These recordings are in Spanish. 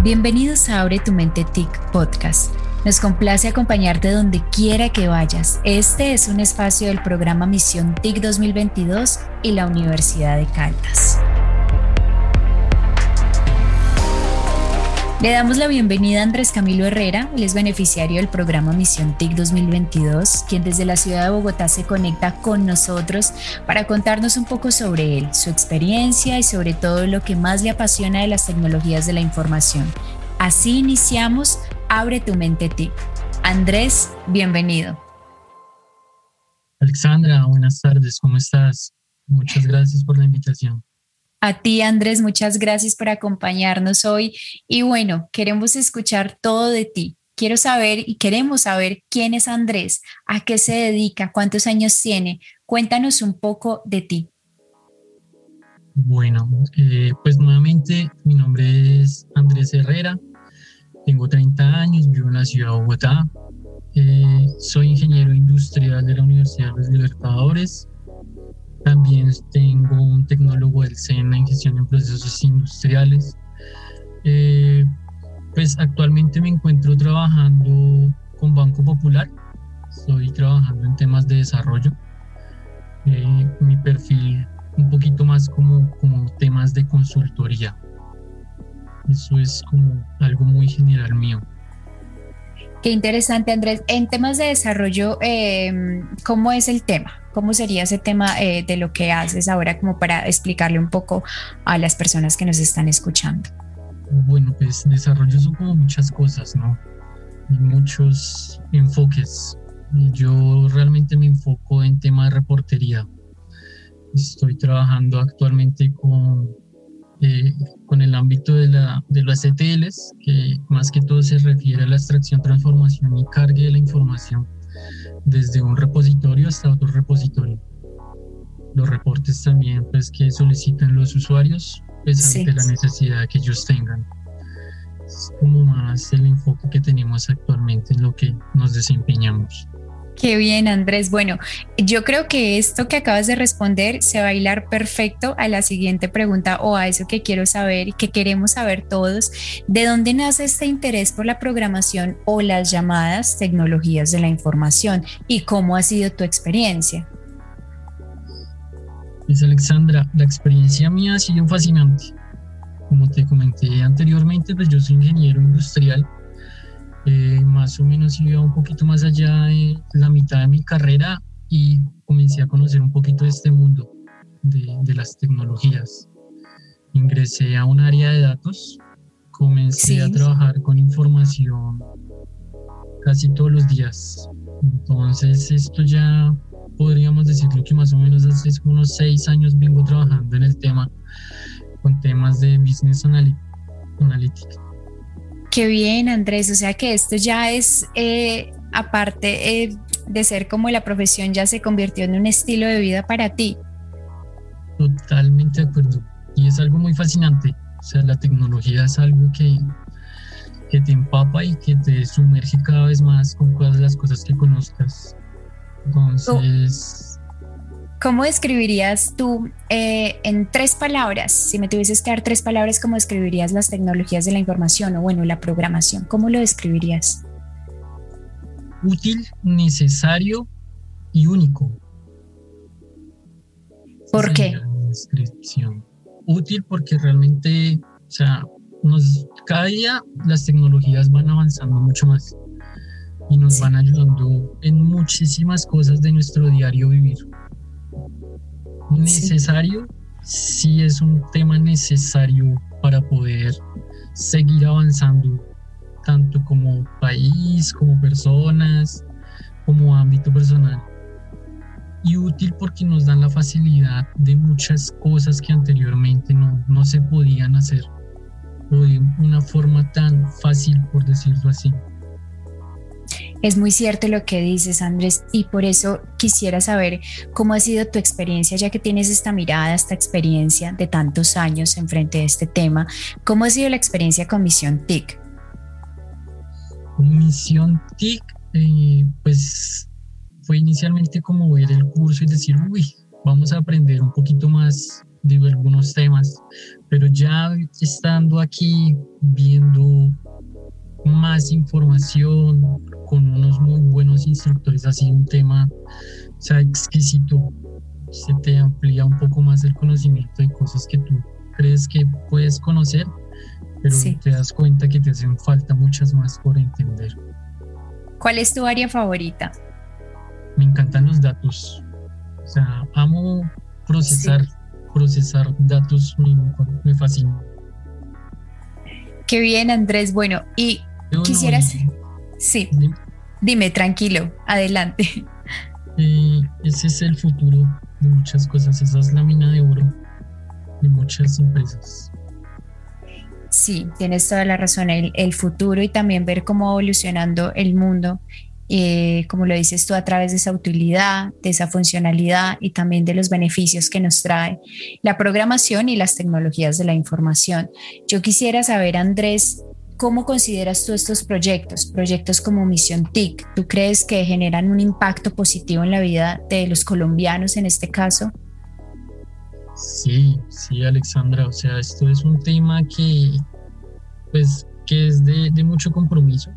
Bienvenidos a Abre tu Mente TIC Podcast. Nos complace acompañarte donde quiera que vayas. Este es un espacio del programa Misión TIC 2022 y la Universidad de Caldas. Le damos la bienvenida a Andrés Camilo Herrera, él es beneficiario del programa Misión TIC 2022, quien desde la ciudad de Bogotá se conecta con nosotros para contarnos un poco sobre él, su experiencia y sobre todo lo que más le apasiona de las tecnologías de la información. Así iniciamos Abre tu mente TIC. Andrés, bienvenido. Alexandra, buenas tardes, ¿cómo estás? Muchas gracias por la invitación. A ti, Andrés, muchas gracias por acompañarnos hoy. Y bueno, queremos escuchar todo de ti. Quiero saber y queremos saber quién es Andrés, a qué se dedica, cuántos años tiene. Cuéntanos un poco de ti. Bueno, eh, pues nuevamente mi nombre es Andrés Herrera, tengo 30 años, vivo en la ciudad de Bogotá, eh, soy ingeniero industrial de la Universidad de los Libertadores, también tengo un tecnólogo del SENA en gestión en procesos industriales. Eh, pues actualmente me encuentro trabajando con Banco Popular. Estoy trabajando en temas de desarrollo. Eh, mi perfil un poquito más como, como temas de consultoría. Eso es como algo muy general mío. Qué interesante, Andrés. En temas de desarrollo, eh, ¿cómo es el tema? ¿Cómo sería ese tema eh, de lo que haces ahora como para explicarle un poco a las personas que nos están escuchando? Bueno, pues desarrollo son como muchas cosas, ¿no? Y muchos enfoques. Yo realmente me enfoco en tema de reportería. Estoy trabajando actualmente con eh, con el ámbito de, la, de los ETLs, que más que todo se refiere a la extracción, transformación y carga de la información desde un repositorio hasta otro repositorio. Los reportes también pues, que solicitan los usuarios pues, ante la necesidad que ellos tengan. Es como más el enfoque que tenemos actualmente en lo que nos desempeñamos. Qué bien, Andrés. Bueno, yo creo que esto que acabas de responder se va a bailar perfecto a la siguiente pregunta o a eso que quiero saber y que queremos saber todos. ¿De dónde nace este interés por la programación o las llamadas tecnologías de la información y cómo ha sido tu experiencia? Pues Alexandra, la experiencia mía ha sido fascinante. Como te comenté anteriormente, pues yo soy ingeniero industrial eh, más o menos iba un poquito más allá de la mitad de mi carrera y comencé a conocer un poquito de este mundo de, las tecnologías. Ingresé a un área de datos, comencé a trabajar con información casi todos los días. Entonces esto ya podríamos decirlo que más o menos hace unos seis años vengo trabajando en el tema con temas de business analytics. Qué bien, Andrés. O sea que esto ya es, eh, aparte eh, de ser como la profesión, ya se convirtió en un estilo de vida para ti. Totalmente de acuerdo. Y es algo muy fascinante. O sea, la tecnología es algo que, que te empapa y que te sumerge cada vez más con todas las cosas que conozcas. Entonces... ¿Cómo describirías tú eh, en tres palabras, si me tuvieses que dar tres palabras, cómo describirías las tecnologías de la información o bueno, la programación? ¿Cómo lo describirías? Útil, necesario y único. ¿Por qué? Descripción. Útil porque realmente, o sea, nos, cada día las tecnologías van avanzando mucho más y nos van ayudando en muchísimas cosas de nuestro diario vivir necesario, sí. es un tema necesario para poder seguir avanzando, tanto como país, como personas, como ámbito personal. Y útil porque nos dan la facilidad de muchas cosas que anteriormente no, no se podían hacer, o de una forma tan fácil, por decirlo así. Es muy cierto lo que dices, Andrés, y por eso quisiera saber cómo ha sido tu experiencia, ya que tienes esta mirada, esta experiencia de tantos años en frente de este tema. ¿Cómo ha sido la experiencia con Misión TIC? Misión TIC, eh, pues fue inicialmente como ver el curso y decir, uy, vamos a aprender un poquito más de algunos temas, pero ya estando aquí viendo más información con unos muy buenos instructores, así un tema, o sea, exquisito, se te amplía un poco más el conocimiento de cosas que tú crees que puedes conocer, pero te das cuenta que te hacen falta muchas más por entender. ¿Cuál es tu área favorita? Me encantan los datos. O sea, amo procesar, procesar datos, me, me fascina. Qué bien, Andrés. Bueno, y quisieras... sí, dime. tranquilo, adelante. Eh, ese es el futuro de muchas cosas, esa es la mina de oro de muchas empresas. Sí, tienes toda la razón, el, el futuro y también ver cómo evolucionando el mundo, eh, como lo dices tú, a través de esa utilidad, de esa funcionalidad y también de los beneficios que nos trae la programación y las tecnologías de la información. Yo quisiera saber, Andrés, ¿Cómo consideras tú estos proyectos, proyectos como Misión TIC? ¿Tú crees que generan un impacto positivo en la vida de los colombianos en este caso? Sí, sí, Alexandra, o sea, esto es un tema que, pues, que es de, mucho compromiso,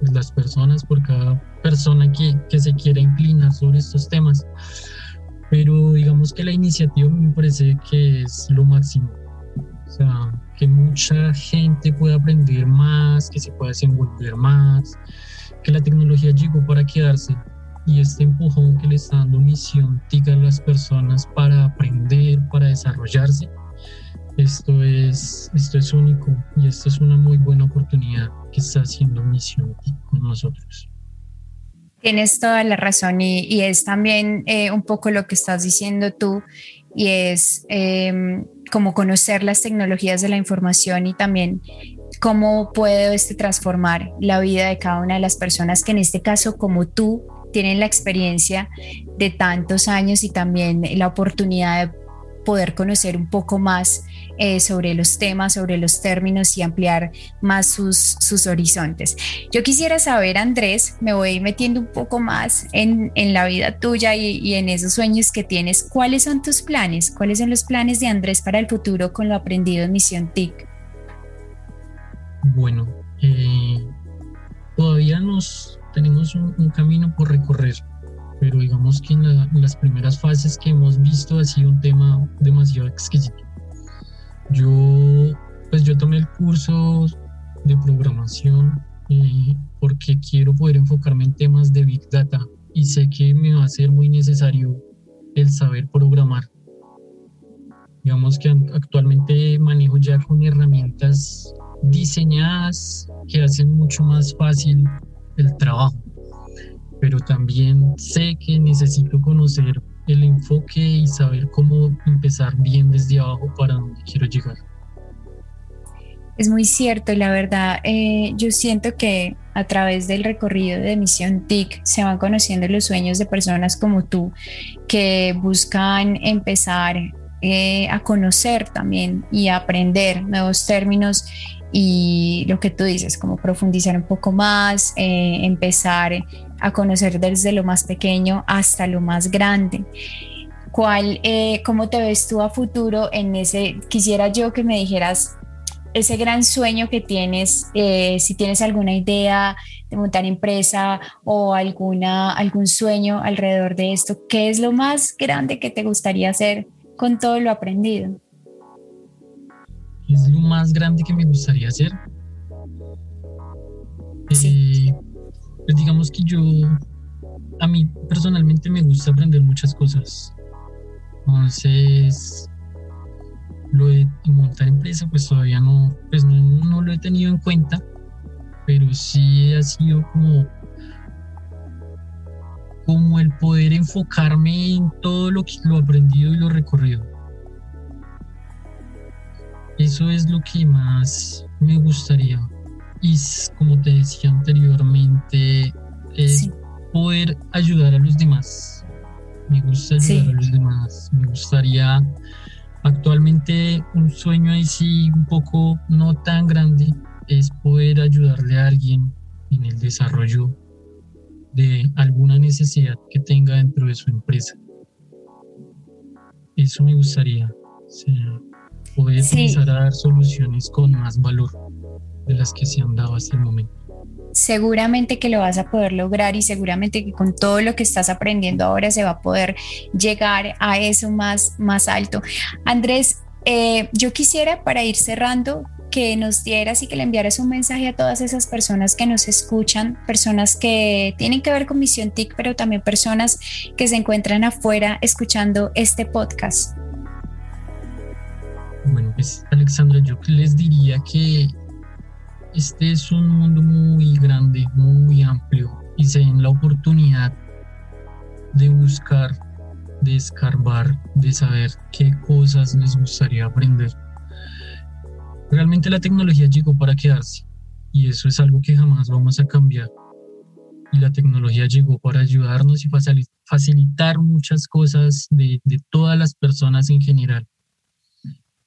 pues las personas, por cada persona que, que se quiera inclinar sobre estos temas. Pero digamos que la iniciativa me parece que es lo máximo. O sea, que mucha gente pueda aprender más, que se pueda desenvolver más, que la tecnología llegó para quedarse y este empujón que le está dando Misión TIC a las personas para aprender, para desarrollarse, esto es, esto es único y esto es una muy buena oportunidad que está haciendo Misión con nosotros. Tienes toda la razón y, es también eh, un poco lo que estás diciendo tú y es em, como conocer las tecnologías de la información y también cómo puede este transformar la vida de cada una de las personas que en este caso como tú tienen la experiencia de tantos años y también la oportunidad de poder conocer un poco más eh, sobre los temas, sobre los términos y ampliar más sus, sus horizontes. Yo quisiera saber, Andrés, me voy metiendo un poco más en, en la vida tuya y, en esos sueños que tienes. ¿Cuáles son tus planes? ¿Cuáles son los planes de Andrés para el futuro con lo aprendido en Misión TIC? Bueno, eh, todavía nos tenemos un, camino por recorrer, pero digamos que en, las primeras fases que hemos visto ha sido un tema demasiado exquisito. Yo, pues yo tomé el curso de programación eh, porque quiero poder enfocarme en temas de Big Data y sé que me va a ser muy necesario el saber programar. Digamos que actualmente manejo ya con herramientas diseñadas que hacen mucho más fácil el trabajo, pero también sé que necesito conocer el enfoque y saber cómo empezar bien desde abajo para donde quiero llegar. Es muy cierto y la verdad eh, yo siento que a través del recorrido de Misión TIC se van conociendo los sueños de personas como tú que buscan empezar eh, a conocer también y a aprender nuevos términos y lo que tú dices, como profundizar un poco más, eh, empezar a conocer desde lo más pequeño hasta lo más grande. ¿Cuál, eh, ¿Cómo te ves tú a futuro en ese? Quisiera yo que me dijeras ese gran sueño que tienes, eh, si tienes alguna idea de montar empresa o alguna, algún sueño alrededor de esto, ¿qué es lo más grande que te gustaría hacer con todo lo aprendido? es lo más grande que me gustaría hacer. Eh, pues digamos que yo, a mí personalmente me gusta aprender muchas cosas. Entonces, lo de montar empresa, pues todavía no, pues no, lo he tenido en cuenta, pero sí ha sido como como el poder enfocarme en todo lo que lo aprendido y lo recorrido. Eso es lo que más me gustaría. Y como te decía anteriormente, es poder ayudar a los demás. Me gusta ayudar a los demás. Me gustaría actualmente un sueño ahí sí un poco no tan grande es poder ayudarle a alguien en el desarrollo de alguna necesidad que tenga dentro de su empresa. Eso me gustaría Sí. Poder empezar a dar soluciones con más valor de las que se han dado hasta el momento seguramente que lo vas a poder lograr y seguramente que con todo lo que estás aprendiendo ahora se va a poder llegar a eso más, más alto. Andrés, eh, yo quisiera para ir cerrando que nos dieras y que le enviaras un mensaje a todas esas personas que nos escuchan, personas que tienen que ver con Misión TIC, pero también personas que se encuentran afuera escuchando este podcast. Bueno, pues Alexandra, yo les diría que este es un mundo muy grande, muy amplio y se den la oportunidad de buscar, de escarbar, de saber qué cosas les gustaría aprender Realmente la tecnología llegó para quedarse y eso es algo que jamás vamos a cambiar. Y la tecnología llegó para ayudarnos y facilitar muchas cosas de, todas las personas en general.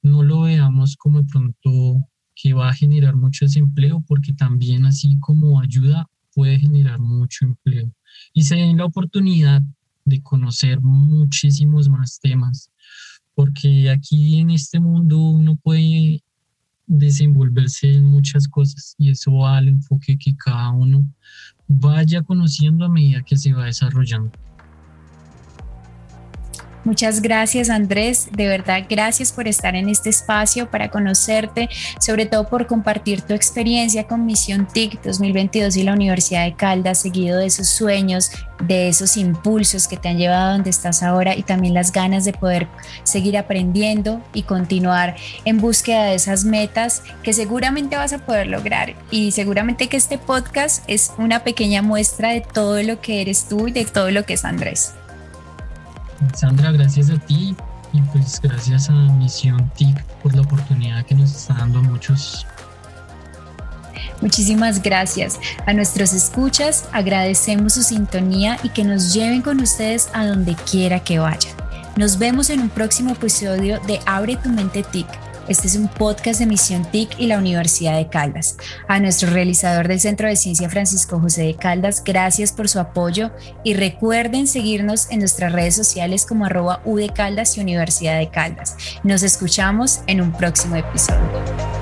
No lo veamos como de pronto que va a generar mucho desempleo, porque también así como ayuda puede generar mucho empleo. Y se den la oportunidad de conocer muchísimos más temas, porque aquí en este mundo uno puede desenvolverse en muchas cosas y eso va al enfoque que cada uno vaya conociendo a medida que se va desarrollando. Muchas gracias Andrés, de verdad gracias por estar en este espacio, para conocerte, sobre todo por compartir tu experiencia con Misión TIC 2022 y la Universidad de Caldas, seguido de esos sueños, de esos impulsos que te han llevado a donde estás ahora y también las ganas de poder seguir aprendiendo y continuar en búsqueda de esas metas que seguramente vas a poder lograr. Y seguramente que este podcast es una pequeña muestra de todo lo que eres tú y de todo lo que es Andrés. Sandra, gracias a ti y pues gracias a Misión TIC por la oportunidad que nos está dando a muchos. Muchísimas gracias. A nuestros escuchas agradecemos su sintonía y que nos lleven con ustedes a donde quiera que vayan. Nos vemos en un próximo episodio de Abre tu mente TIC este es un podcast de Misión TIC y la Universidad de Caldas. A nuestro realizador del Centro de Ciencia Francisco José de Caldas, gracias por su apoyo y recuerden seguirnos en nuestras redes sociales como arroba U Caldas y Universidad de Caldas. Nos escuchamos en un próximo episodio.